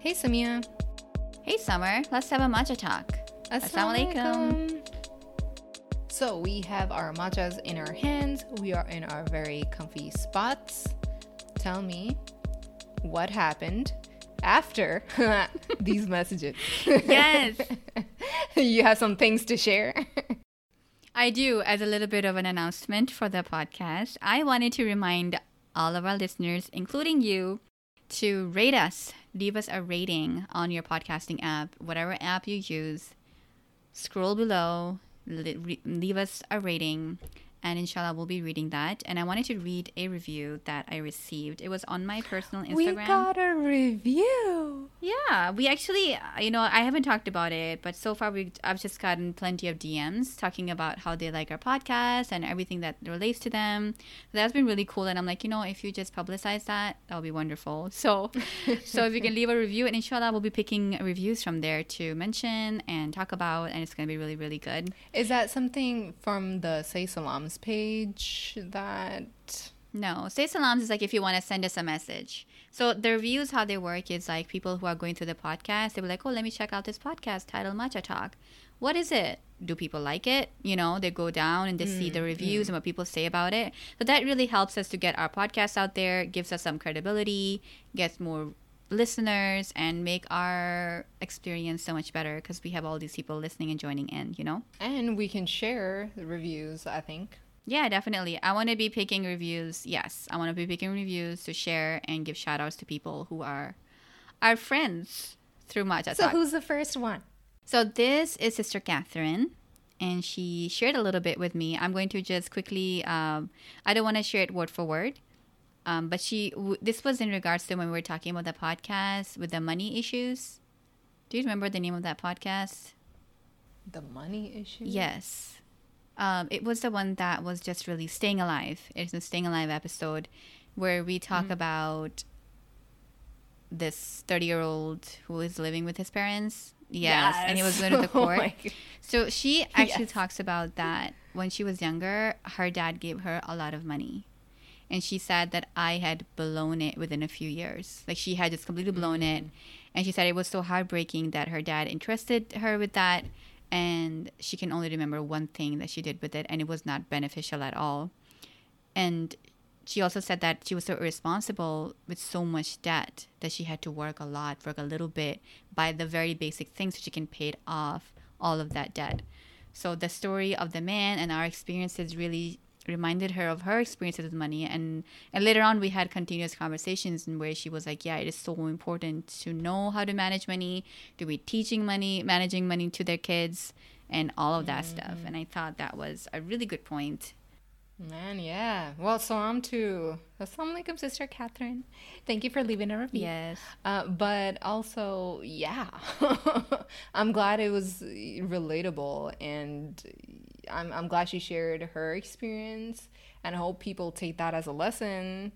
Hey, Samia. Hey, Summer. Let's have a matcha talk. Assalamualaikum. So we have our matchas in our hands. We are in our very comfy spots. Tell me what happened after these messages. Yes. you have some things to share. I do, as a little bit of an announcement for the podcast, I wanted to remind all of our listeners, including you, to rate us. Leave us a rating on your podcasting app, whatever app you use. Scroll below, leave us a rating, and inshallah, we'll be reading that. And I wanted to read a review that I received. It was on my personal Instagram. We got a review. Yeah, we actually, uh, you know, I haven't talked about it, but so far we I've just gotten plenty of DMs talking about how they like our podcast and everything that relates to them. That's been really cool, and I'm like, you know, if you just publicize that, that'll be wonderful. So, so if you can leave a review, and inshallah, we'll be picking reviews from there to mention and talk about, and it's gonna be really, really good. Is that something from the Say Salams page that No, say salams is like if you want to send us a message. So the reviews, how they work is like people who are going through the podcast, they were like, oh, let me check out this podcast titled Matcha Talk. What is it? Do people like it? You know, they go down and they see the mm, reviews mm. and what people say about it. So that really helps us to get our podcast out there, gives us some credibility, gets more listeners, and make our experience so much better because we have all these people listening and joining in, you know? and we can share the reviews, I think. Yeah, definitely. I want to be picking reviews. Yes, I want to be picking reviews to share and give shout outs to people who are our friends through Matcha So Talk. who's the first one? So this is Sister Catherine, and she shared a little bit with me. I'm going to just quickly. Um, I don't want to share it word for word, um, but she. W- this was in regards to when we were talking about the podcast with the money issues. Do you remember the name of that podcast? The money issue? Yes. Um, it was the one that was just released, Staying Alive. It's a Staying Alive episode where we talk about this 30 year old who is living with his parents. Yes. And he was going to the Oh court. God. so she actually Yes. talks about that when she was younger, her dad gave her a lot of money. And she said that I had blown it within a few years. Like she had just completely blown it. And she said it was so heartbreaking that her dad entrusted her with that. And she can only remember one thing that she did with it. And it was not beneficial at all. And she also said that she was so irresponsible with so much debt that she had to work a lot, work a little bit, buy the very basic things so she can pay it off all of that debt. So the story of the man and our experiences really reminded her of her experiences with money. And and later on we had continuous conversations in where she was like yeah it is so important to know how to manage money. To be teaching money managing money to their kids and all of that stuff. And i thought that was a really good point. Man, yeah. Well, salam to Assalamu alaikum, Sister Catherine. Thank you for leaving a review. yes. Uh, but also, yeah, I'm glad it was relatable, and I'm I'm glad she shared her experience, and I hope people take that as a lesson.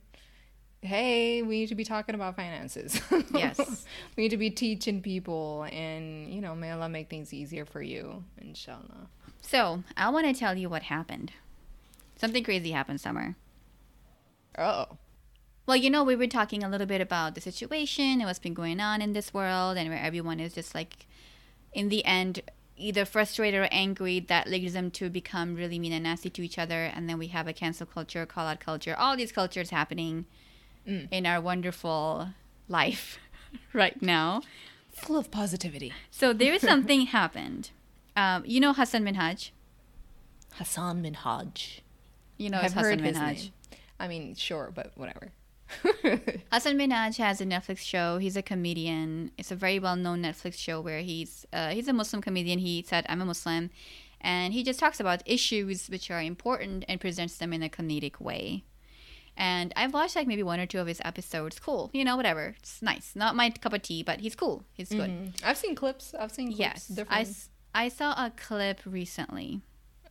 Hey, we need to be talking about finances. Yes. we need to be teaching people, and you know, may Allah make things easier for you, inshallah. So, I want to tell you what happened. Something crazy happened, Summer. Oh, Well, you know, we were talking a little bit about the situation and what's been going on in this world, and where everyone is just like, in the end, either frustrated or angry that leads them to become really mean and nasty to each other. And then we have a cancel culture, call out culture, all these cultures happening Mm. in our wonderful life right now. full of positivity. So, there is something happened. Um, you know Hasan Minhaj? Hasan Minhaj. You know I've it's Hasan heard his name. I mean, sure, but whatever. Hasan Minhaj has a Netflix show. He's a comedian. It's a very well-known Netflix show where he's uh, he's a Muslim comedian. He said, "I'm a Muslim," and he just talks about issues which are important and presents them in a comedic way. And I've watched like maybe one or two of his episodes. Cool, you know, whatever. It's nice. Not my cup of tea, but he's cool. He's good. Mhm. I've seen clips. I've seen clips. Yes, I, different. I saw a clip recently.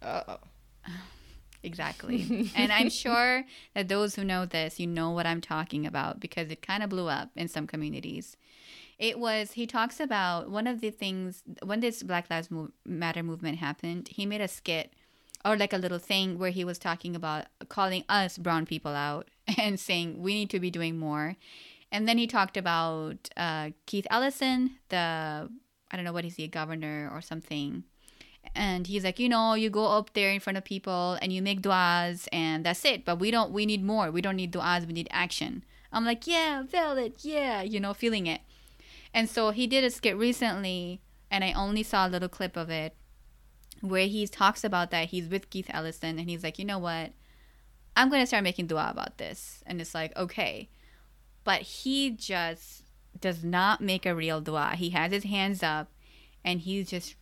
Uh-oh. Exactly. and I'm sure that those who know this, you know what I'm talking about because it kind of blew up in some communities. It was, he talks about one of the things, when this Black Lives Matter movement happened, he made a skit or like a little thing where he was talking about calling us brown people out and saying we need to be doing more. And then he talked about uh, Keith Ellison, the I don't know what is he, a governor or something. And he's like, you know, you go up there in front of people and you make du'as and that's it. But we don't, we need more. We don't need du'as, we need action. I'm like, yeah, valid, yeah, you know, feeling it. And so he did a skit recently, and I only saw a little clip of it where he talks about that. He's with Keith Ellison, and he's like, you know what? I'm going to start making dua about this. And it's like, okay. But he just does not make a real dua. He has his hands up, and he's just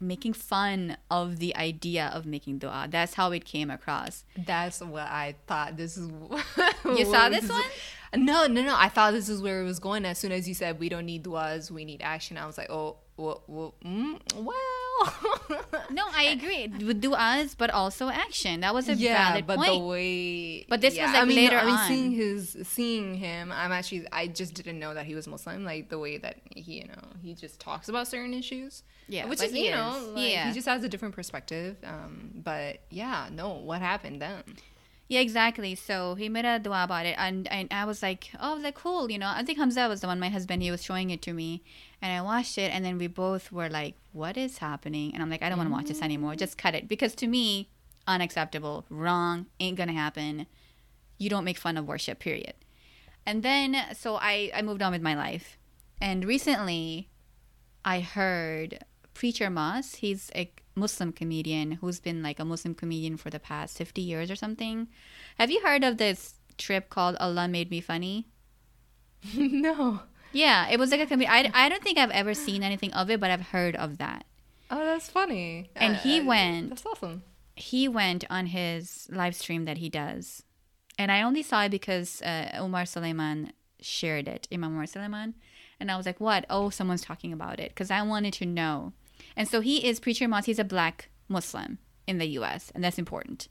making fun of the idea of making dua. That's how it came across. That's what I thought. This is. You saw this one? No, no, no. I thought this is where it was going. As soon as you said we don't need duas, we need action. I was like, oh, well, well, mm, well. No, I agree Would do us, but also action. That was a yeah, valid but point. the way. But this yeah, was, like, I mean, later I mean, on. seeing his, seeing him, I'm actually, I just didn't know that he was Muslim. Like the way that he, you know, he just talks about certain issues. Yeah, which is, you know, like, Yeah. he just has a different perspective. Um, but yeah, no, what happened then? Yeah, exactly. So he made a dua about it, and, and I was like, oh, like cool, you know. I think Hamza was the one, my husband. He was showing it to me, and I watched it, and then we both were like, what is happening? And I'm like, I don't want to watch this anymore. Mm. Just cut it because to me, unacceptable, wrong, ain't gonna happen. You don't make fun of worship, period. And then so I I moved on with my life, and recently, I heard Preacher Moss. He's a Muslim comedian who's been like a Muslim comedian for the past 50 years or something. Have you heard of this trip called Allah Made Me Funny? no. Yeah, it was like a comedy. I, I don't think I've ever seen anything of it, but I've heard of that. Oh, that's funny. And he Uh, went- That's awesome. He went on his live stream that he does. And I only saw it because uh, Omar Suleiman shared it, Imam Omar Suleiman. And I was like, what? Oh, someone's talking about it. Because I wanted to know. And so he is Preacher Moss. He's a black Muslim in the US, and that's important.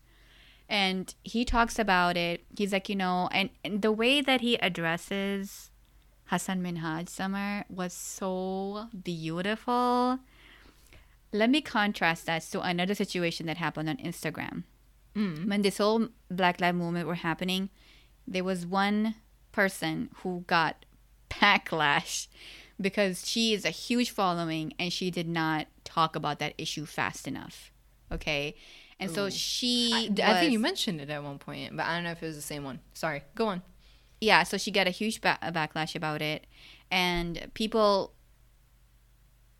And he talks about it. He's like, you know, and, and the way that he addresses Hasan Minhaj Summer was so beautiful. Let me contrast that to another situation that happened on Instagram. Mm. When this whole Black Lives Movement were happening, there was one person who got backlash because she is a huge following and she did not talk about that issue fast enough. Okay. And so she I, I think you mentioned it at one point, but I don't know if it was the same one. Sorry. Go on. yeah, so she got a huge ba- backlash about it, and people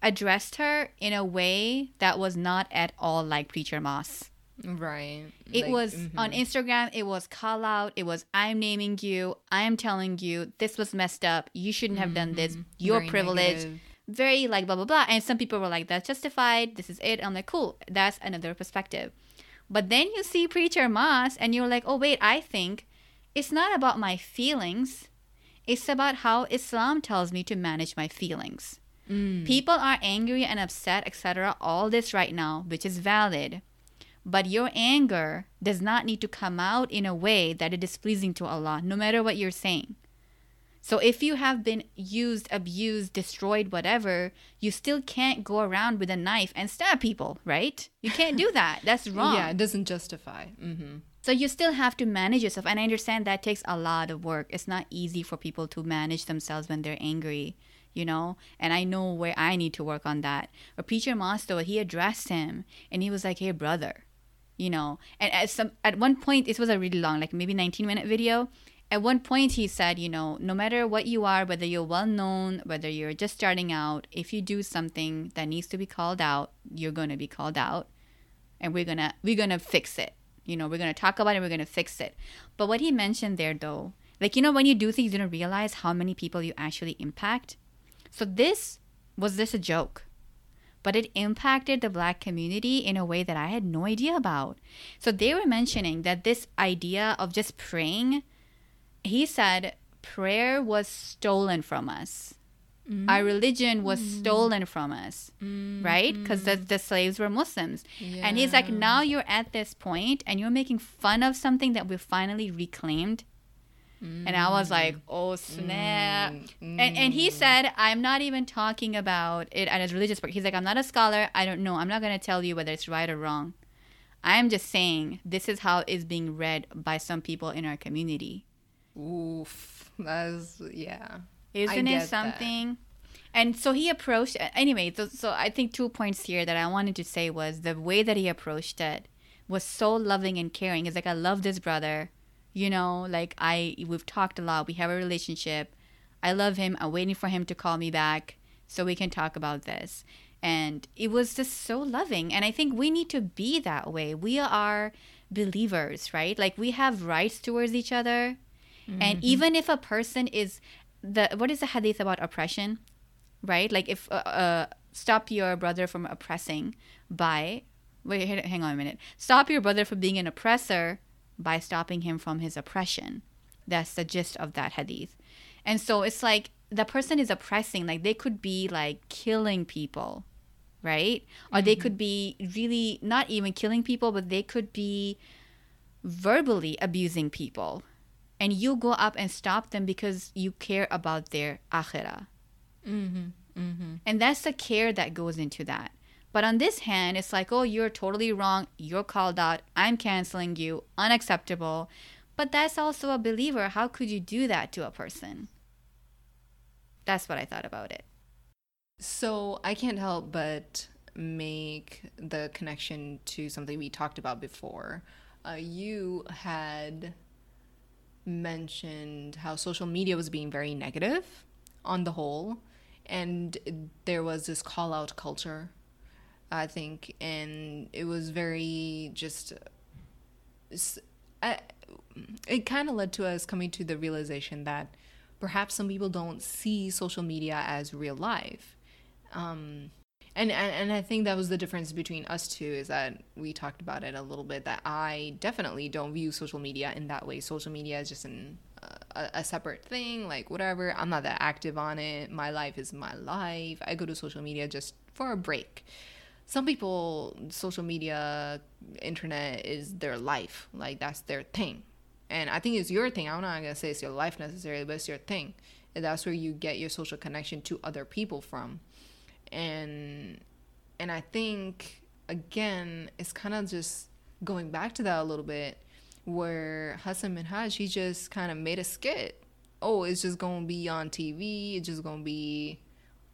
addressed her in a way that was not at all like Preacher Moss. Right. It Like, was mhm. on Instagram. It was call out. It was I'm naming you. I am telling you this was messed up. You shouldn't have done this. You're Very privileged. negative. Very like blah blah blah. And some people were like, "That's justified. This is it." I'm like, "Cool. That's another perspective." But then you see Preacher Moss, and you're like, "Oh wait, I think it's not about my feelings. It's about how Islam tells me to manage my feelings." Mm. People are angry and upset, etc. All this right now, which is valid. But your anger does not need to come out in a way that it is pleasing to Allah, no matter what you're saying. So if you have been used, abused, destroyed, whatever, you still can't go around with a knife and stab people, right? You can't do that. That's wrong. Yeah, it doesn't justify. Mm-hmm. So you still have to manage yourself. And I understand that takes a lot of work. It's not easy for people to manage themselves when they're angry, you know? And I know where I need to work on that. But Preacher Moss, though, he addressed him and he was like, hey, brother, you know? And at, some, at one point, this was a really long, like maybe 19 minute video. At one point, he said, you know, no matter what you are, whether you're well known, whether you're just starting out, if you do something that needs to be called out, you're going to be called out and we're gonna we're gonna fix it. You know we're gonna talk about it we're gonna fix it. But what he mentioned there though like you know when you do things you don't realize how many people you actually impact? So this was this a joke but it impacted the black community in a way that i had no idea about. So they were mentioning that this idea of just praying he said prayer was stolen from us. Mm. Our religion was mm. stolen from us mm. right? Because the, the slaves were muslims. And he's like now you're at this point and you're making fun of something that we finally reclaimed? And i was like oh snap. And, and he said i'm not even talking about it at his religious part he's like i'm not a scholar. I don't know. I'm not going to tell you whether it's right or wrong. I'm just saying this is how it's being read by some people in our community Oof. That's yeah. Isn't it something? That. And so he approached anyway. So, so I think two points here that I wanted to say was the way that he approached it was so loving and caring. It's like I love this brother, you know. Like I we've talked a lot. We have a relationship. I love him. I'm waiting for him to call me back so we can talk about this. And it was just so loving. And I think we need to be that way. We are believers, right? Like we have rights towards each other. Mm-hmm. And even if a person is the what is the hadith about oppression? Right? Like if uh, uh stop your brother from oppressing by wait hang on a minute. Stop your brother from being an oppressor by stopping him from his oppression. That's the gist of that hadith. And so it's like the person is oppressing, like they could be like killing people, right? Or mm-hmm. they could be really not even killing people, but they could be verbally abusing people. And you go up and stop them because you care about their akhirah. Mm-hmm. Mm-hmm. And that's the care that goes into that. But on this hand, it's like, oh, you're totally wrong. You're called out. I'm canceling you. Unacceptable. But that's also a believer. How could you do that to a person? That's what I thought about it. So I can't help but make the connection to something we talked about before. Uh, you had mentioned how social media was being very negative on the whole, and there was this call out culture, I think, and it was very just. I, it kind of led to us coming to the realization that perhaps some people don't see social media as real life. Um, and, and and I think that was the difference between us two is that we talked about it a little bit that I definitely don't view social media in that way. Social media is just an a, a, separate thing, like whatever. I'm not that active on it. My life is my life. I go to social media just for a break. Some people, social media, internet is their life. Like that's their thing. And I think it's your thing. I'm not gonna say it's your life necessarily, but it's your thing. And that's where you get your social connection to other people from. And and I think again, it's kind of just going back to that a little bit, where Hasan Minhaj he just kind of made a skit. Oh, it's just gonna be on TV. It's just gonna be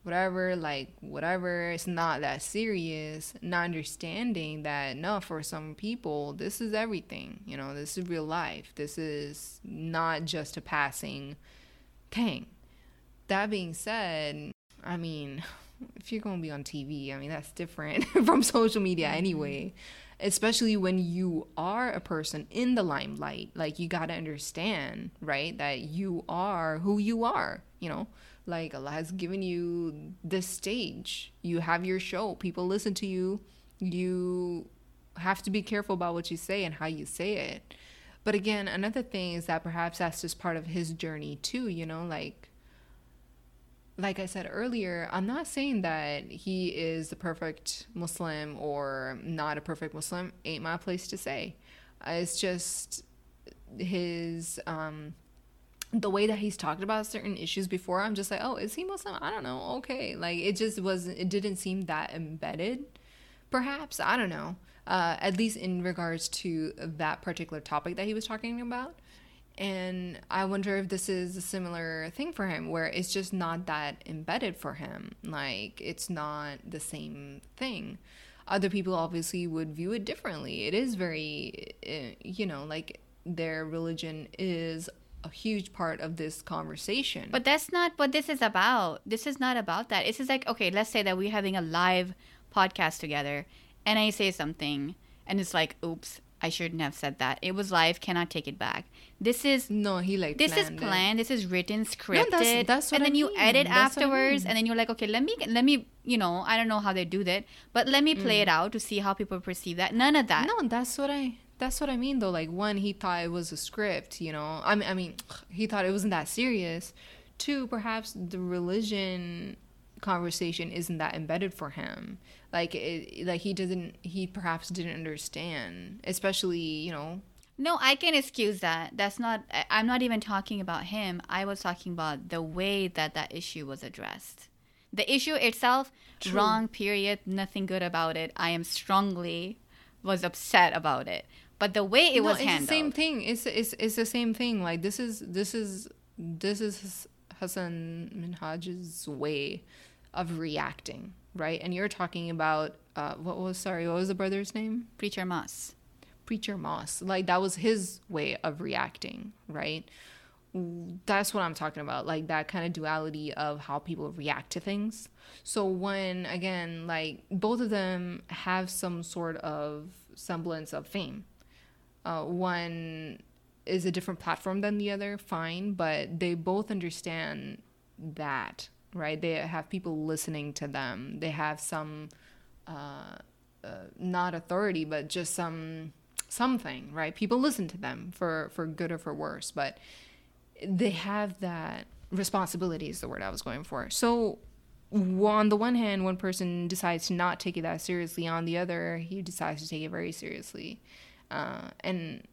whatever, like whatever, it's not that serious. Not understanding that no, for some people, this is everything. You know, this is real life. This is not just a passing thing. That being said, I mean, if you're gonna be on TV, I mean that's different from social media mm-hmm. anyway. Especially when you are a person in the limelight, like you gotta understand, right, that you are who you are, you know like Allah has given you this stage. You have your show. People listen to you. You have to be careful about what you say and how you say it. But again, another thing is that perhaps that's just part of his journey too, you know, like like I said earlier, I'm not saying that he is the perfect Muslim or not a perfect Muslim. Ain't my place to say. It's just his um the way that he's talked about certain issues before, I'm just like, oh, is he Muslim? I don't know. Okay, like it just was. It didn't seem that embedded. Perhaps I don't know. Uh, at least in regards to that particular topic that he was talking about. And I wonder if this is a similar thing for him, where it's just not that embedded for him. Like it's not the same thing. Other people obviously would view it differently. It is very, eh, you know, like their religion is a huge part of this conversation. But that's not what this is about. This is not about that. It's just like, okay, let's say that we're having a live podcast together and I say something and it's like, oops, I shouldn't have said that. It was live, cannot take it back. This is no, he like this is planned. It. This is written, scripted, no, that's, that's and then I you edit that's afterwards, I mean. and then you're like, okay, let me let me, you know, I don't know how they do that, but let me play mm. it out to see how people perceive that. None of that. No, that's what I that's what I mean though. Like one, he thought it was a script, you know. I mean, I mean, he thought it wasn't that serious. Two, perhaps the religion conversation isn't that embedded for him. Like it, like he doesn't, he perhaps didn't understand, especially you know. No, I can excuse that. That's not. I'm not even talking about him. I was talking about the way that that issue was addressed. The issue itself, True. wrong. Period. Nothing good about it. I am strongly was upset about it but the way it No, was it's handled the same thing. It's it's it's the same thing. Like this is this is this is Hasan Minhaj's way of reacting, right? And you're talking about uh, what was sorry, what was the brother's name? preacher moss Preacher Moss. Like that was his way of reacting, right? That's what I'm talking about. Like that kind of duality of how people react to things. So when again, like both of them have some sort of semblance of fame. Uh, one is a different platform than the other, fine, but they both understand that, right? They have people listening to them. They have some uh, uh, not authority, but just some something, right? People listen to them for for good or for worse, but they have that responsibility is the word I was going for. So on the one hand, one person decides to not take it that seriously. On the other, he decides to take it very seriously, uh, and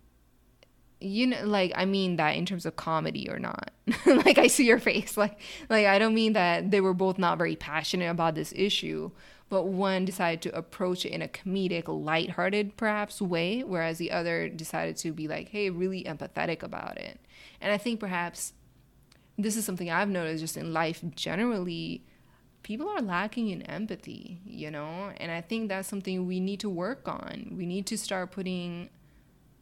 you know like i mean that in terms of comedy or not. Like i see your face. Like like i don't mean that they were both not very passionate about this issue but one decided to approach it in a comedic lighthearted perhaps way whereas the other decided to be like hey really empathetic about it. And i think perhaps this is something i've noticed just in life generally people are lacking in empathy you know? And i think that's something we need to work on. We need to start putting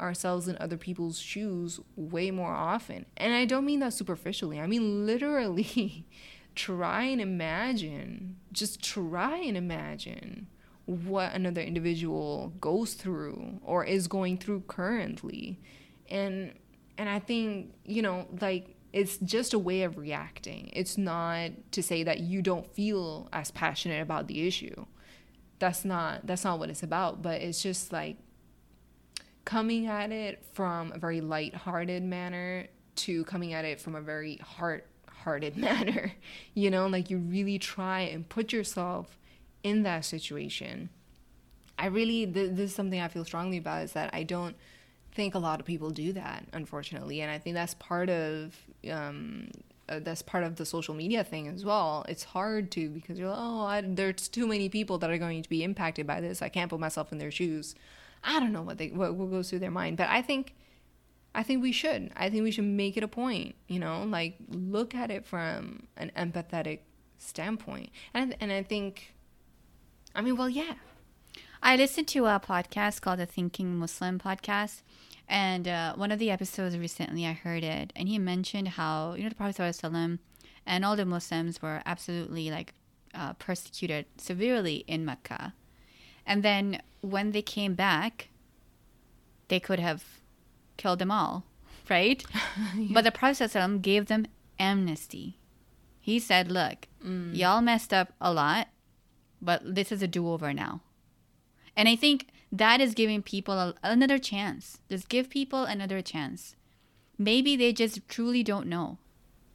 ourselves in other people's shoes way more often. And I don't mean that superficially. I mean literally try and imagine, just try and imagine what another individual goes through or is going through currently. And and I think, you know, like it's just a way of reacting. It's not to say that you don't feel as passionate about the issue. That's not that's not what it's about, but it's just like coming at it from a very light-hearted manner to coming at it from a very heart-hearted manner. You know, like you really try and put yourself in that situation. I really th- this is something I feel strongly about is that I don't think a lot of people do that, unfortunately, and I think that's part of um, uh, that's part of the social media thing as well. It's hard to because you're like, oh, I, there's too many people that are going to be impacted by this. I can't put myself in their shoes. I don't know what they what, what goes through their mind, but I think I think we should. I think we should make it a point, you know, like look at it from an empathetic standpoint. And and I think I mean, well, yeah. I listened to a podcast called the Thinking Muslim podcast, and uh, one of the episodes recently I heard it, and he mentioned how you know the Prophet and all the Muslims were absolutely like uh, persecuted severely in Mecca, and then when they came back, they could have killed them all, right? yeah. But the Prophet gave them amnesty. He said, "Look, mm. y'all messed up a lot, but this is a do-over now." And I think that is giving people a, another chance. Just give people another chance. Maybe they just truly don't know.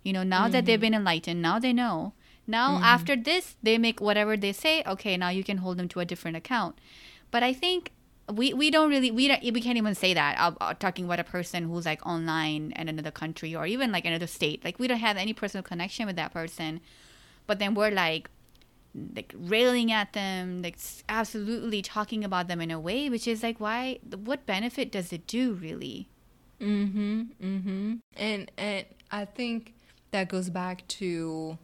You know, now mm-hmm. that they've mm-hmm. been enlightened, now they know. Now, mm-hmm. after this, they make whatever they say. Okay, now you can hold them to a different account. But I think we, we don't really we don't, we can't even say that uh, uh, talking about a person who's like online in another country or even like another state like we don't have any personal connection with that person but then we're like like railing at them like absolutely talking about them in a way which is like why what benefit does it do really mm-hmm mm-hmm and and i think that goes back to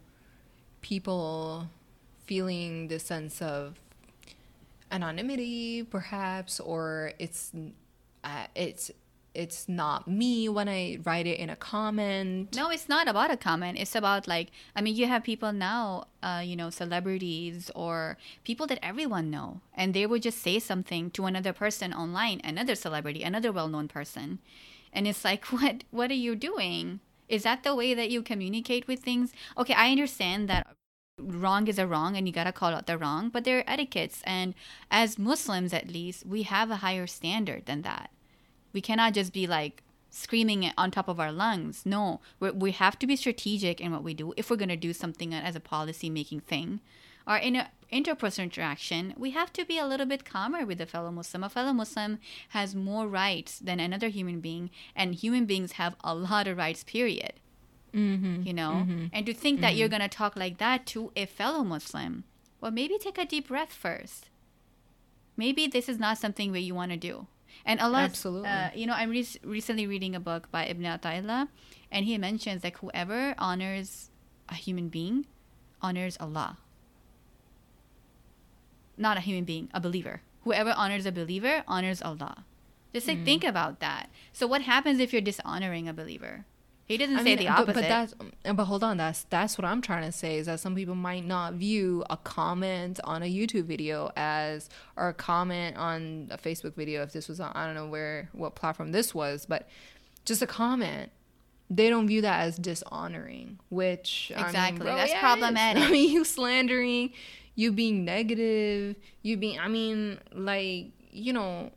people feeling the sense of anonymity perhaps or it's uh, it's it's not me when I write it in a comment. No, it's not about a comment. It's about like I mean, you have people now, uh, you know, celebrities or people that everyone know, and they would just say something to another person online, another celebrity, another well-known person, and it's like, what what are you doing? Is that the way that you communicate with things? Okay, I understand that wrong is a wrong and you gotta call out the wrong, but there are etiquettes, and as Muslims at least, we have a higher standard than that we cannot just be like screaming it on top of our lungs. No, we we have to be strategic in what we do if we're going to do something uh, as a policy making thing. Or in an interpersonal interaction, we have to be a little bit calmer with a fellow Muslim. A fellow Muslim has more rights than another human being, and human beings have a lot of rights, period. Mm-hmm. You know? Mm-hmm. And to think mm-hmm. that you're mm-hmm. going to talk like that to a fellow Muslim, well, maybe take a deep breath first. Maybe this is not something that you want to do And Allah, Absolutely. Uh, you know, I'm re- recently reading a book by Ibn Ata'illah, and he mentions like whoever honors a human being honors Allah. Not a human being, a believer. Whoever honors a believer honors Allah. Just like think hmm. about that. So what happens if you're dishonoring a believer? He doesn't I say mean, the but- opposite. But, that's um, but hold on, that's that's what I'm trying to say is that some people might not view a comment on a YouTube video as or a comment on a Facebook video if this was on I don't know where what platform this was, but just a comment. They don't view that as dishonoring, which I mean, Exactly, bro, that's yeah, problematic. I mean, you slandering, you being negative, you being. I mean, like you know,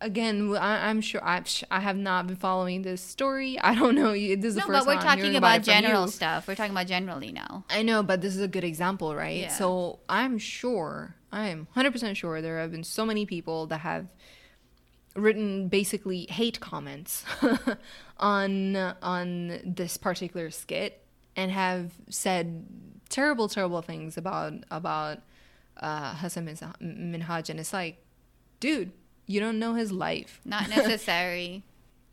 again, I, I'm sure I've, I have not been following this story. I don't know. This is the no, first but we're talking hearing about general stuff. We're talking about generally now. I know, but this is a good example, right? Yeah. So I'm sure, I am 100% sure there have been so many people that have written basically hate comments on on this particular skit and have said terrible terrible things about about uh Hasan Minhaj- Minhaj. And it's like dude you don't know his life. Not necessary.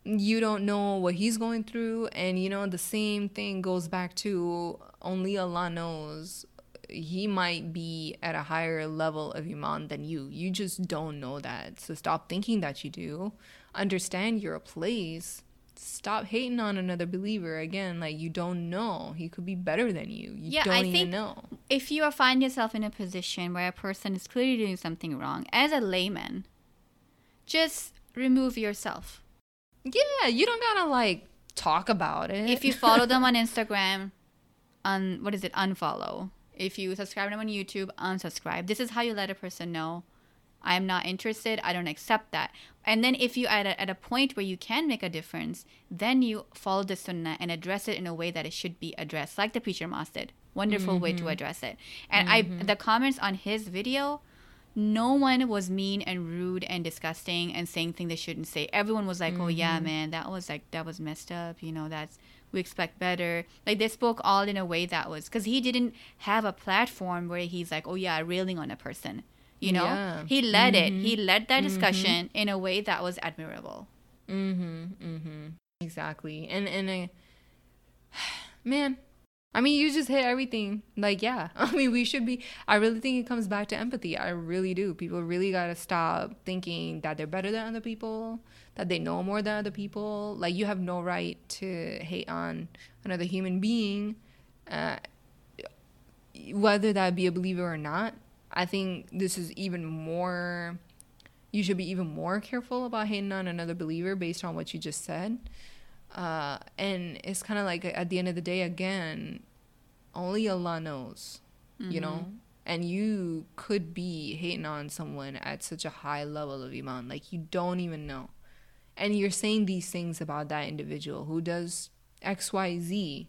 you don't know what he's going through. And you know the same thing goes back to only allah knows he might be at a higher level of iman than you. You just don't know that. So stop thinking that you do. Understand your place stop hating on another believer again like you don't know he could be better than you you Yeah, don't I even think- know if you are find yourself in a position where a person is clearly doing something wrong, as a layman, just remove yourself. yeah you don't gotta like talk about it If you follow them on Instagram, un what is it? Unfollow. If you subscribe to them on YouTube, unsubscribe. This is how you let a person know I'm not interested. I don't accept that. And then if you at a, at a point where you can make a difference, then you follow the sunnah and address it in a way that it should be addressed, like the preacher Moss did. Wonderful way to mm-hmm. address it. And I mm-hmm. the comments on his video, no one was mean and rude and disgusting and saying things they shouldn't say. Everyone was like, "Oh yeah, mm-hmm. man, that was like that was messed up." You know, that's we expect better. Like they spoke all in a way that was because he didn't have a platform where he's like, "Oh yeah, railing on a person." You know, Yeah. he led it. He led that discussion in a way that was admirable. Mm-hmm. Mm-hmm. Exactly. And and I, man, I mean, you just hit everything. Like, yeah. I mean, we should be. I really think it comes back to empathy. I really do. People really gotta stop thinking that they're better than other people, that they know more than other people. Like, you have no right to hate on another human being, uh, whether that be a believer or not. I think this is even more you should be even more careful about hating on another believer based on what you just said. Uh, and it's kind of like at the end of the day, again, only Allah knows, you know? And you could be hating on someone at such a high level of Iman, like you don't even know. And you're saying these things about that individual who does XYZ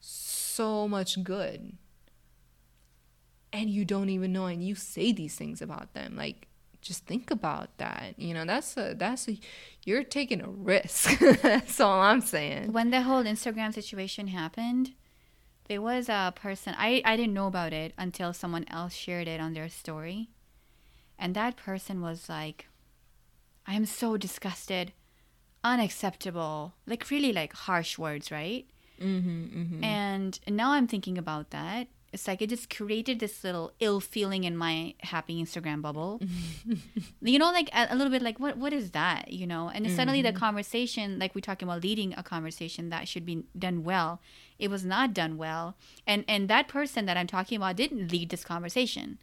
so much good. And you don't even know, and you say these things about them. Like, just think about that. You know, that's a that's a you're taking a risk. that's all I'm saying. When the whole Instagram situation happened, there was a person I, I didn't know about it until someone else shared it on their story. And that person was like, I am so disgusted, unacceptable. Like really like harsh words, right? Mm-hmm, mm-hmm. And now I'm thinking about that. It's like it just created this little ill feeling in my happy Instagram bubble. you know, like a, a little bit like what what is that? You know, and suddenly the mm-hmm. conversation, like we're talking about leading a conversation that should be done well, it was not done well. And and that person that I'm talking about didn't lead this conversation.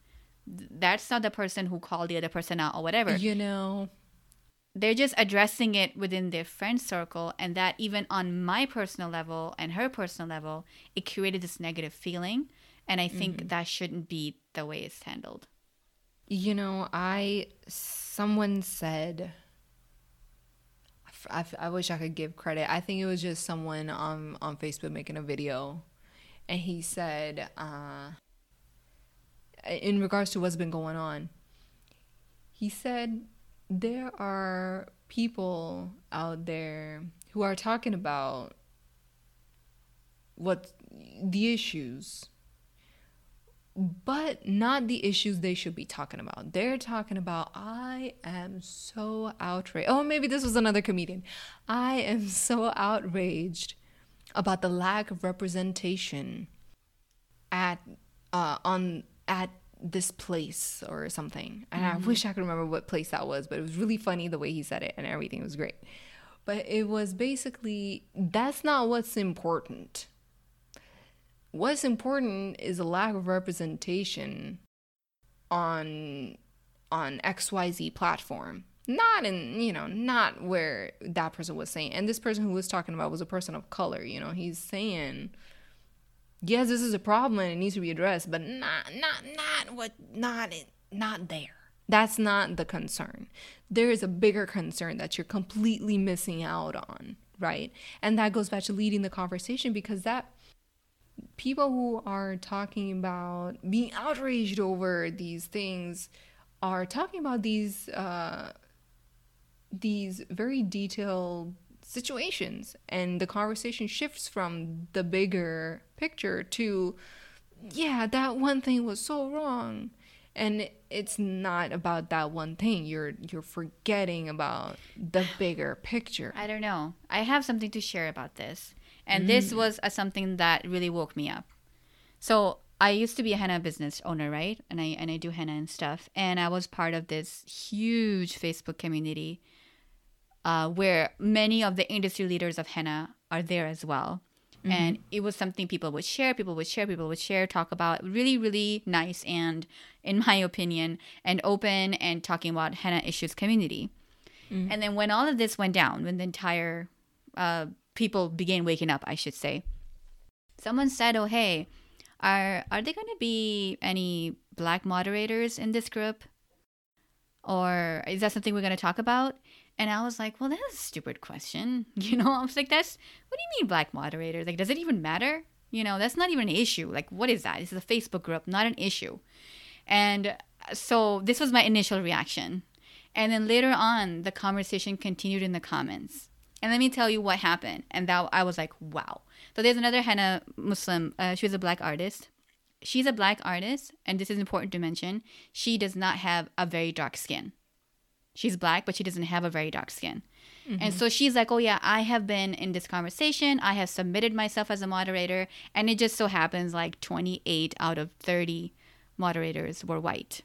That's not the person who called the other person out or whatever You know, they're just addressing it within their friend circle and that even on my personal level and her personal level it created this negative feeling and i think that shouldn't be the way it's handled you know, I someone said. I wish I could give credit. I think it was just someone on on Facebook making a video, and he said, uh, in regards to what's been going on, he said there are people out there who are talking about what the issues but not the issues they should be talking about. They're talking about, I am so outraged. Oh, maybe this was another comedian. I am so outraged about the lack of representation at uh, on at this place or something. And mm-hmm. I wish I could remember what place that was, but it was really funny the way he said it and everything was great. But it was basically that's not what's important. What's important is a lack of representation on on XYZ platform. Not in, you know, not where that person was saying. And this person who was talking about was a person of color, you know. He's saying yes, this is a problem and it needs to be addressed, but not not not what not not there. That's not the concern. There is a bigger concern that you're completely missing out on, right? And that goes back to leading the conversation because that people who are talking about being outraged over these things are talking about these uh, these very detailed situations. And the conversation shifts from the bigger picture to yeah that one thing was so wrong. And it's not about that one thing. You're you're forgetting about the bigger picture. I don't know. I have something to share about this and mm. this was something that really woke me up so i used to be a henna business owner right and i and i do henna and stuff and i was part of this huge facebook community uh, where many of the industry leaders of henna are there as well. Mm-hmm. And it was something people would share, people would share, people would share, talk about. Really, really nice and, in my opinion, and open and talking about henna issues community. Mm-hmm. And then when all of this went down, when the entire uh, people began waking up, I should say, someone said, "Oh, hey, are are there going to be any black moderators in this group, or is that something we're going to talk about?" And I was like, well, that's a stupid question. You know, I was like, that's, what do you mean black moderator? Like, does it even matter? You know, that's not even an issue. Like, what is that? This is a Facebook group, not an issue. And so this was my initial reaction. And then later on, the conversation continued in the comments. And let me tell you what happened. And that I was like, wow. So there's another henna Muslim. Uh, she was a black artist. She's a black artist, and this is important to mention. She does not have a very dark skin. She's black, but she doesn't have a very dark skin. Mm-hmm. And so she's like, Oh, yeah, I have been in this conversation. I have submitted myself as a moderator. And it just so happens like 28 out of 30 moderators were white.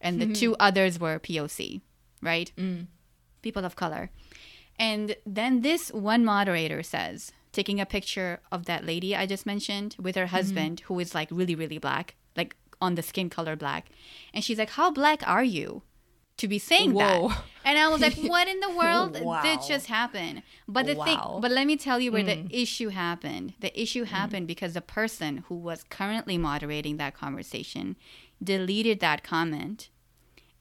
And the mm-hmm. two others were POC, right? Mm. People of color. And then this one moderator says, taking a picture of that lady I just mentioned with her mm-hmm. husband, mm-hmm. who is like really, really black, like on the skin color black. And she's like, How black are you? to be saying Whoa. that. And I was like, what in the world wow. did just happen? But the wow. thing, but let me tell you where mm. the issue happened. The issue mm. happened mm. because the person who was currently moderating that conversation deleted that comment.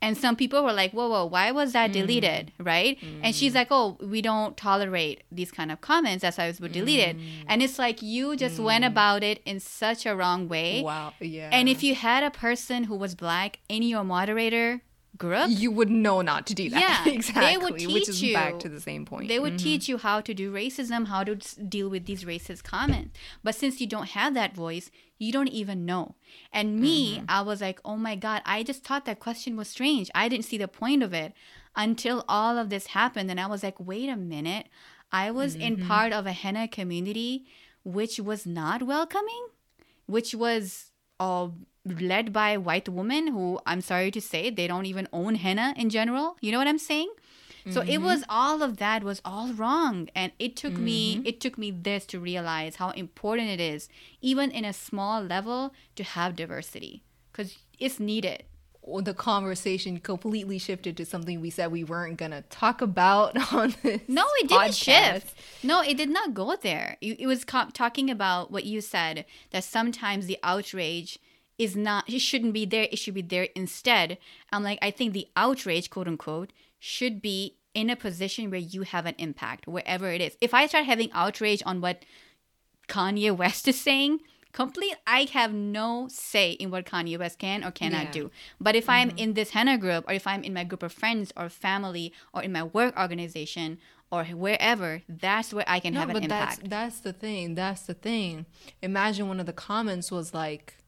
And some people were like, whoa, whoa, why was that mm. deleted? Right? And she's mm. like, oh, we don't tolerate these kind of comments. That's why it was deleted. Mm. And it's like, you just went about it in such a wrong way. Wow. Yeah. And if you had a person who was black in your moderator, group, you would know not to do that. Yeah, exactly. They would teach which is you, back to the same point. They would mm-hmm. teach you how to do racism, how to deal with these racist comments. But since you don't have that voice, you don't even know. And me, mm-hmm. I was like, oh my God, I just thought that question was strange. I didn't see the point of it until all of this happened. And I was like, wait a minute. I was mm-hmm. in part of a henna community which was not welcoming, which was all led by white women who I'm sorry to say they don't even own henna in general. You know what I'm saying? Mm-hmm. So it mm-hmm. was all of that was all wrong and it took mm-hmm. me it took me this to realize how important it is even in a small level to have diversity cuz it's needed. The conversation completely shifted to something we said we weren't gonna talk about on this. No, it didn't shift. No, it did not go there. It, it was talking about what you said that sometimes the outrage is not it shouldn't be there it should be there instead. I'm like i think the outrage quote unquote should be in a position where you have an impact wherever it is. If i start having outrage on what kanye west is saying complete i have no say in what kanye west can or cannot yeah. do. But if mm-hmm. i'm in this henna group or if i'm in my group of friends or family or in my work organization or wherever that's where i can no, have an but impact. that's, that's the thing that's the thing. Imagine one of the comments was like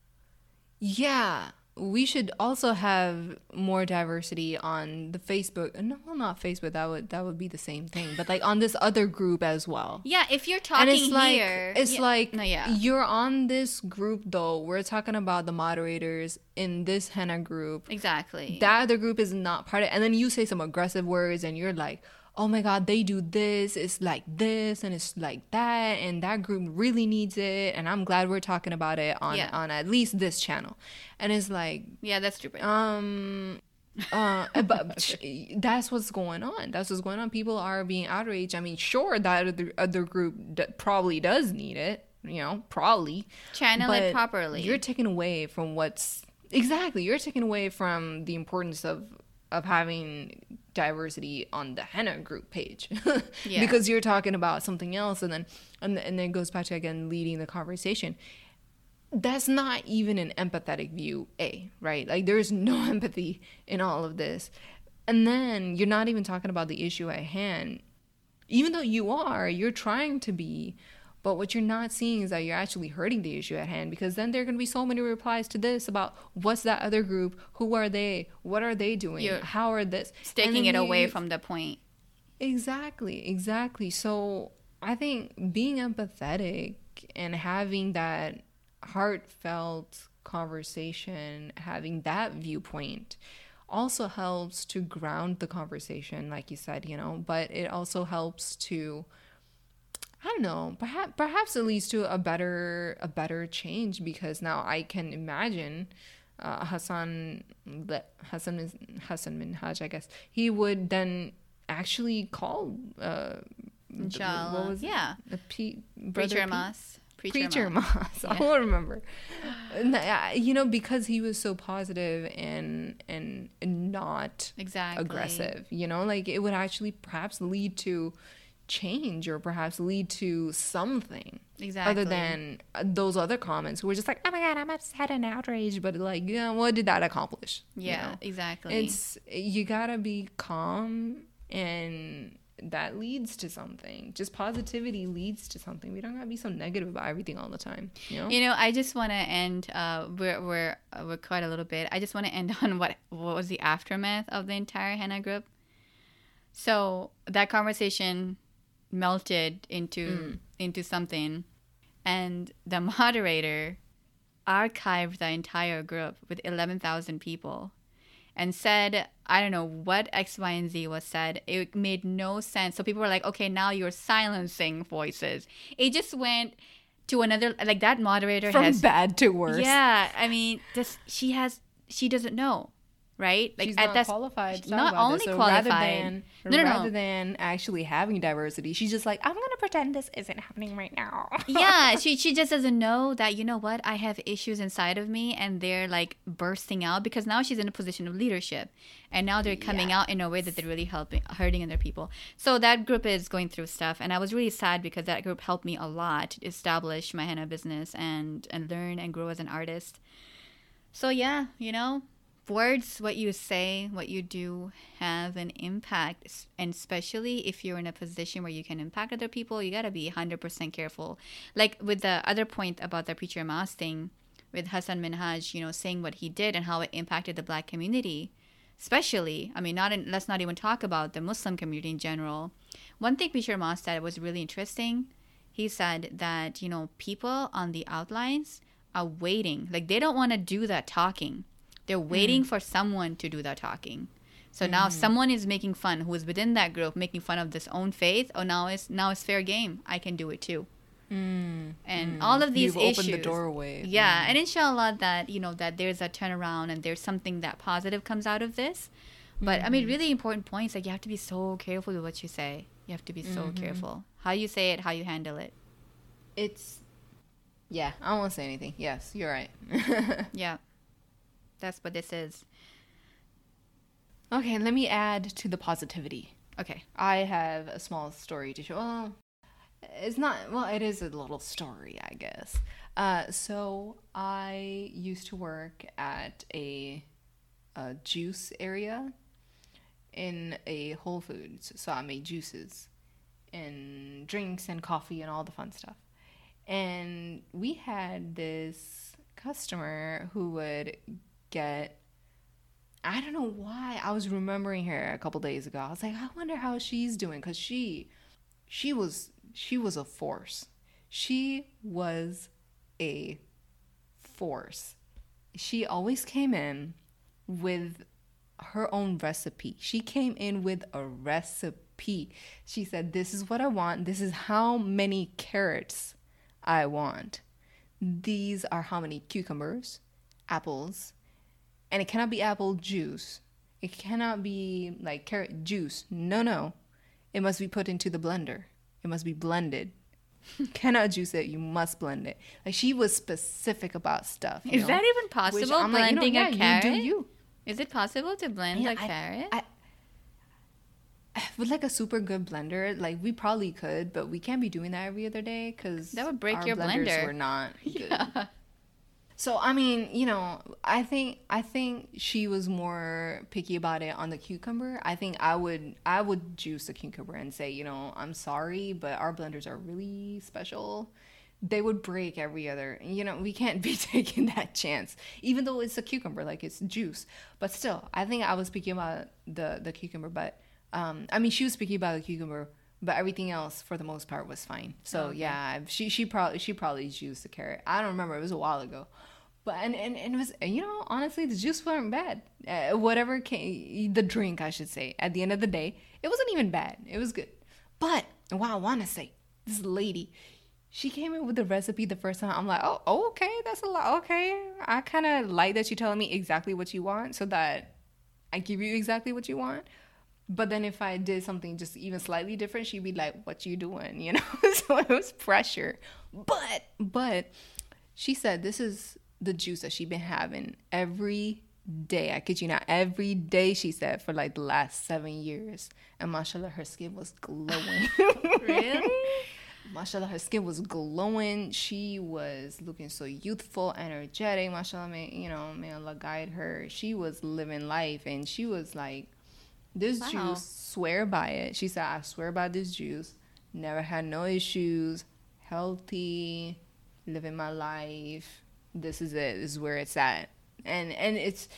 Yeah, we should also have more diversity on the Facebook. Uh, no, well, not Facebook. That would that would be the same thing. But like on this other group as well. Yeah, if you're talking and it's like here, it's yeah, like no, yeah, you're on this group though. We're talking about the moderators in this henna group. exactly. That other group is not part of. And then you say some aggressive words, and you're like, "Oh my god, they do this. It's like this, and it's like that, and that group really needs it." And I'm glad we're talking about it on Yeah. on at least this channel. And it's like, yeah, that's stupid. um uh but that's what's going on that's what's going on people are being outraged i mean sure that other, other group d- probably does need it you know probably Channel it properly. you're taken away from what's exactly you're taken away from the importance of of having diversity on the henna group page. Yeah. because you're talking about something else and then and, and then it goes back to again leading the conversation. That's not even an empathetic view a right? Like there's no empathy in all of this. And then you're not even talking about the issue at hand. Even though you are you're trying to be but what you're not seeing is that you're actually hurting the issue at hand because then there are going to be so many replies to this about what's that other group who are they what are they doing You're how are this Taking it away from the point. Exactly, exactly. So I think being empathetic and having that heartfelt conversation, having that viewpoint also helps to ground the conversation, like you said, you know, but it also helps to I don't know, perhaps perhaps it leads to a better a better change because now I can imagine uh, Hasan Hasan is Hasan Minhaj, I guess he would then actually call uh, Inshallah. what was it? yeah. a P, brother Preacher P- Mas. Preacher Mas. Moss. I won't remember. You know, because he was so positive and and not Exactly. aggressive. You know, like it would actually perhaps lead to change or perhaps lead to something Exactly. other than uh, those other comments who were just like, "Oh my god, I'm upset and outraged," but like, yeah, what did that accomplish? You Yeah, know? exactly. it's you gotta be calm and that leads to something just positivity leads to something we don't gotta be so negative about everything all the time you know You know, I just want to end. Uh, we're we're uh, we're quite a little bit. I just want to end on what what was the aftermath of the entire henna group. So that conversation melted into mm. into something, and the moderator archived the entire group with eleven thousand people, and said, I don't know what X, Y, and Z was said. It made no sense. So people were like, okay, now you're silencing voices. It just went to another like that moderator from has bad to worse yeah i mean this she has she doesn't know right like She's at not qualified. not only. So qualified Rather than, No, no, no. rather than actually having diversity, she's just like, I'm gonna pretend this isn't happening right now. yeah she she just doesn't know that you know what i have issues inside of me and they're like bursting out because now she's in a position of leadership and now they're coming out in a way that they're really helping hurting other people so that group is going through stuff and i was really sad because that group helped me a lot to establish my henna business and and learn and grow as an artist so yeah you know words what you say what you do have an impact and especially if you're in a position where you can impact other people you got to be 100% careful. Like with the other point about the preacher Moss thing with hasan minhaj you know saying what he did and how it impacted the black community especially i mean not in, let's not even talk about the muslim community in general. One thing preacher Moss said was really interesting. He said that you know people on the outlines are waiting. Like they don't want to do that talking they're waiting for someone to do that talking so now someone is making fun who is within that group making fun of this own faith oh now it's now it's fair game i can do it too and all of these Mm. You've issues opened the doorway. yeah and inshallah that you know that there's a turnaround and there's something that positive comes out of this but i Mm-hmm. mean really important points like you have to be so careful with what you say you have to be so Mm-hmm. careful how you say it how you handle it It's yeah. I won't say anything. Yes, you're right. yeah that's what this is okay, let me add to the positivity. okay I have a small story to show. Well, it's not. Well, it is a little story, I guess. Uh, so I used to work at a, a juice area in a Whole Foods. So I made juices and drinks and coffee and all the fun stuff. And we had this customer who would get I don't know why I was remembering her a couple days ago. I was like, I wonder how she's doing cuz she she was she was a force. She was a force. She always came in with her own recipe. She came in with a recipe. She said, This is what I want. This is how many carrots I want. These are how many cucumbers, apples, and it cannot be apple juice. It cannot be like carrot juice. No, no. It must be put into the blender. It must be blended. cannot juice it. You must blend it. Like she was specific about stuff. Is know? that even possible? I'm blending like, you know, yeah, a carrot. You do you. Is it possible to blend yeah, a I, carrot? I, with like a super good blender, like we probably could, but we can't be doing that every other day because that would break your blender. We're not good. Yeah. So I mean, you know, I think I think she was more picky about it on the cucumber. I think I would I would juice the cucumber and say, you know, I'm sorry, but our blenders are really special. They would break every other. You know, we can't be taking that chance, even though it's a cucumber, like it's juice. But still, I think I was picky about the the cucumber. But um, I mean, she was picky about the cucumber but everything else for the most part was fine. So oh, okay. yeah, she she probably she probably juiced the carrot. I don't remember; it was a while ago. But and, and, and it was you know honestly the juice weren't bad. Uh, whatever came, the drink I should say. At the end of the day, it wasn't even bad. It was good. But what I want to say, this lady, she came in with the recipe the first time. I'm like, oh, oh okay, that's a lot. Okay, I kind of like that you're telling me exactly what you want, so that I give you exactly what you want. But then if I did something just even slightly different, she'd be like, "What you doing?" You know. so it was pressure. But but she said this is the juice that she'd been having every day. I kid you not, every day she said for like the last seven years. And mashallah, her skin was glowing. really? mashallah, her skin was glowing. She was looking so youthful, energetic. Mashallah, may, you know, may Allah guide her. She was living life and she was like, this wow. juice, swear by it. She said, I swear by this juice. Never had no issues, healthy, living my life this is it. This is where it's at. And and it's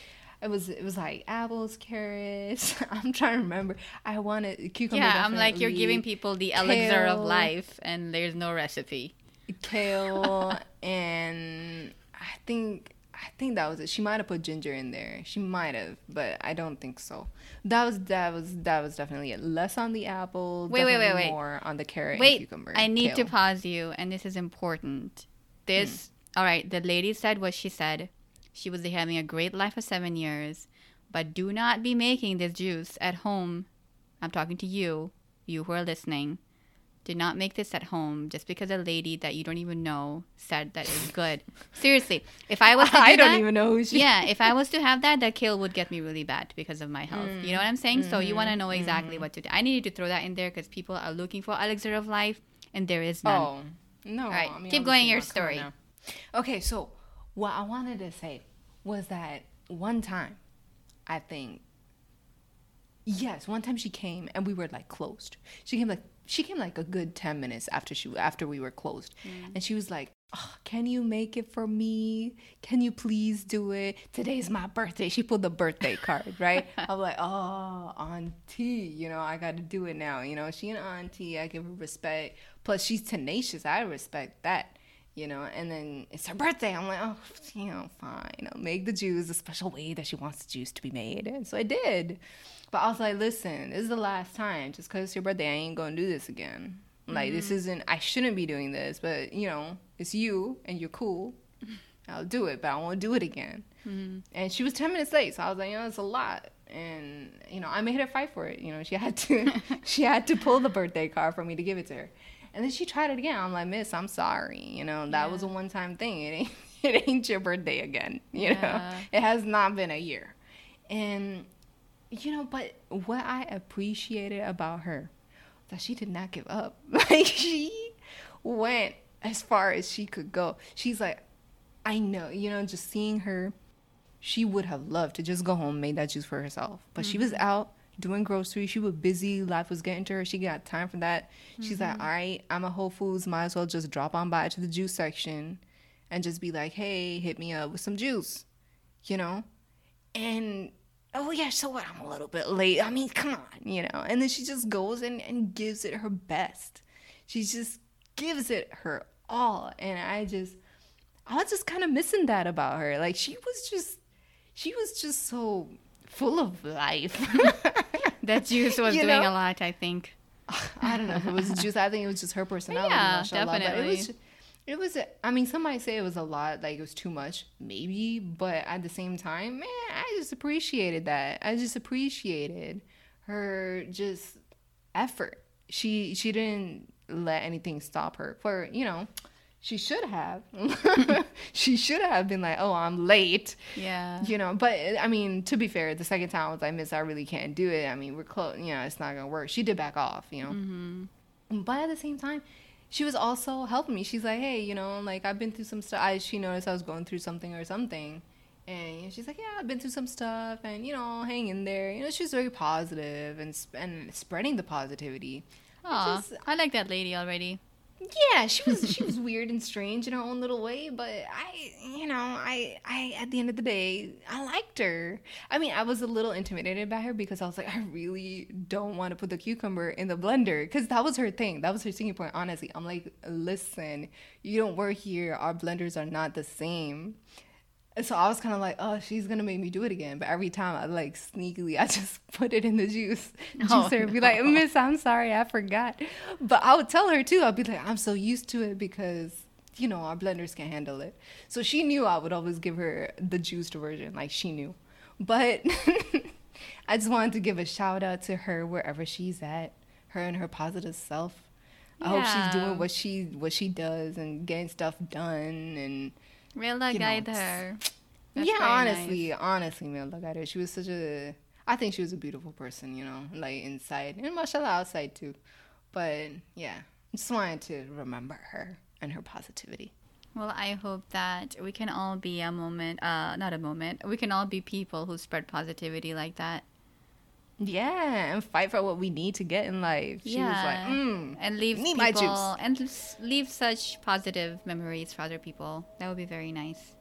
it was it was like apples, carrots. I'm trying to remember. I wanted cucumber. Yeah, I'm like you're giving people the elixir of life, and there's no recipe. Kale and I think I think that was it. She might have put ginger in there. She might have, but I don't think so. That was that was that was definitely it. Less on the apple. Wait, wait, wait, wait. More on the carrot wait, cucumber. I need kale. to pause you, and this is important. This mm. All right, the lady said what she said. She was having a great life for seven years, but do not be making this juice at home. I'm talking to you, you who are listening. Do not make this at home just because a lady that you don't even know said that it's good. Seriously, if I was to do I don't that, even know who she. Yeah, if I was to have that, that kale would get me really bad because of my health. Mm. You know what I'm saying? Mm-hmm. So you want to know exactly mm-hmm. what to do. I needed to throw that in there because people are looking for elixir of life, and there is none. Oh no! All right, I mean, keep going your story. Okay, so what I wanted to say was that one time, I think, yes, one time she came and we were like closed. She came like she came like a good ten minutes after she after we were closed, mm. and she was like, oh, "Can you make it for me? Can you please do it? Today's my birthday." She pulled the birthday card, right? I'm like, "Oh, auntie, you know, I got to do it now." You know, she an auntie. I give her respect. Plus, she's tenacious. I respect that you know, and then it's her birthday. I'm like, oh, you know, fine. I'll make the juice a special way that she wants the juice to be made. And so I did. But also, I like, listen, this is the last time. Just because it's your birthday, I ain't going to do this again. Like, mm-hmm. this isn't, I shouldn't be doing this, but, you know, it's you and you're cool. I'll do it, but I won't do it again. Mm-hmm. And she was 10 minutes late. So I was like, you know, it's a lot. And, you know, I made her fight for it. You know, she had to, she had to pull the birthday card for me to give it to her. And then she tried it again. I'm like, Miss, I'm sorry. You know, that yeah. was a one time thing. It ain't it ain't your birthday again. You yeah. know, it has not been a year. And you know, but what I appreciated about her that she did not give up. Like she went as far as she could go. She's like, I know, you know, just seeing her, she would have loved to just go home, made that juice for herself. But mm-hmm. she was mm-hmm. out doing groceries. She was busy. Life was getting to her. She got time for that. She's mm-hmm. like, all right, I'm a Whole Foods. Might as well just drop on by to the juice section and just be like, hey, hit me up with some juice, you know? And oh yeah, so what? I'm a little bit late. I mean, come on, you know? And then she just goes and, and gives it her best. She just gives it her all. And I just, I was just kind of missing that about her. Like she was just, she was just so full of life. that juice was You doing know? a lot, I think. I don't know if it was juice. I think it was just her personality. Yeah. But it was, it was. I mean, some might say it was a lot, like it was too much, maybe. But at the same time, man, I just appreciated that. I just appreciated her just effort. She she didn't let anything stop her. For you know, she should have. she should have been like, oh, I'm late. Yeah. you know but i mean to be fair the second time i was like miss i really can't do it. I mean we're close you know it's not gonna work. She did back off you know. Mm-hmm. but at the same time she was also helping me. She's like hey you know like i've been through some stuff. I, she noticed i was going through something or something. And she's like yeah i've been through some stuff and you know hang in there. You know she's very positive and sp- and spreading the positivity. Aw, just- I like that lady already. Yeah, she was she was weird and strange in her own little way, but I, you know, I I at the end of the day, I liked her. I mean, I was a little intimidated by her because I was like, I really don't want to put the cucumber in the blender because that was her thing. That was her singing point. Honestly, I'm like, listen, you don't work here. Our blenders are not the same. And so I was kind of like, oh, she's gonna make me do it again. But every time I like sneakily, I just put it in the juice Oh, juicer. Be like, Miss, I'm sorry, I forgot. But I would tell her too. I'd be like, I'm so used to it because you know our blenders can handle it. So she knew I would always give her the juiced version. Like she knew. But I just wanted to give a shout out to her wherever she's at. Her and her positive self. I hope she's doing what she what she does and getting stuff done and Rilla You know, guide it's- her. That's yeah, honestly, nice. honestly, look at her. She was such a. I think she was a beautiful person, you know, like inside and mashallah outside too. But yeah, just wanted to remember her and her positivity. Well, I hope that we can all be a moment, uh, not a moment, we can all be people who spread positivity like that. Yeah, and fight for what we need to get in life. She was like, Yeah. mm, And leave Need people, my juice. and leave such positive memories for other people. That would be very nice.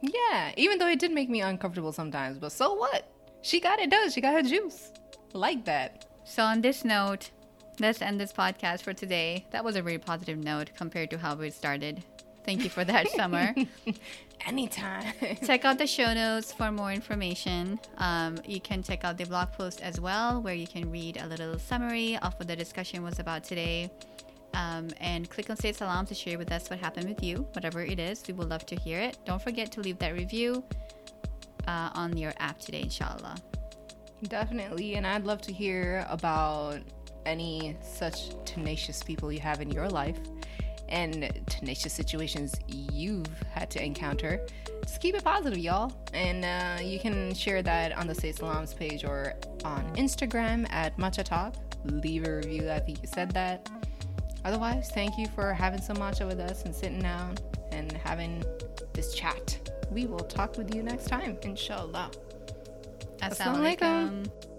yeah. Even though it did make me uncomfortable sometimes, but so what? She got it done. She got her juice. Like that. So, on this note, let's end this podcast for today. That was a very positive note compared to how we started. Thank you for that, Summer. Anytime. check out the show notes for more information. Um, you can check out the blog post as well, where you can read a little summary of what the discussion was about today. Um, and click on Say Salam to share with us what happened with you, whatever it is. We would love to hear it. Don't forget to leave that review uh, on your app today, inshallah. Definitely, and I'd love to hear about any such tenacious people you have in your life and tenacious situations you've had to encounter. Just keep it positive, y'all. And uh, you can share that on the Say Salams page or on Instagram at Matcha Talk. Leave a review. I think you said that. Otherwise, thank you for having some matcha with us and sitting down and having this chat. We will talk with you next time, inshallah. Assalamu alaikum.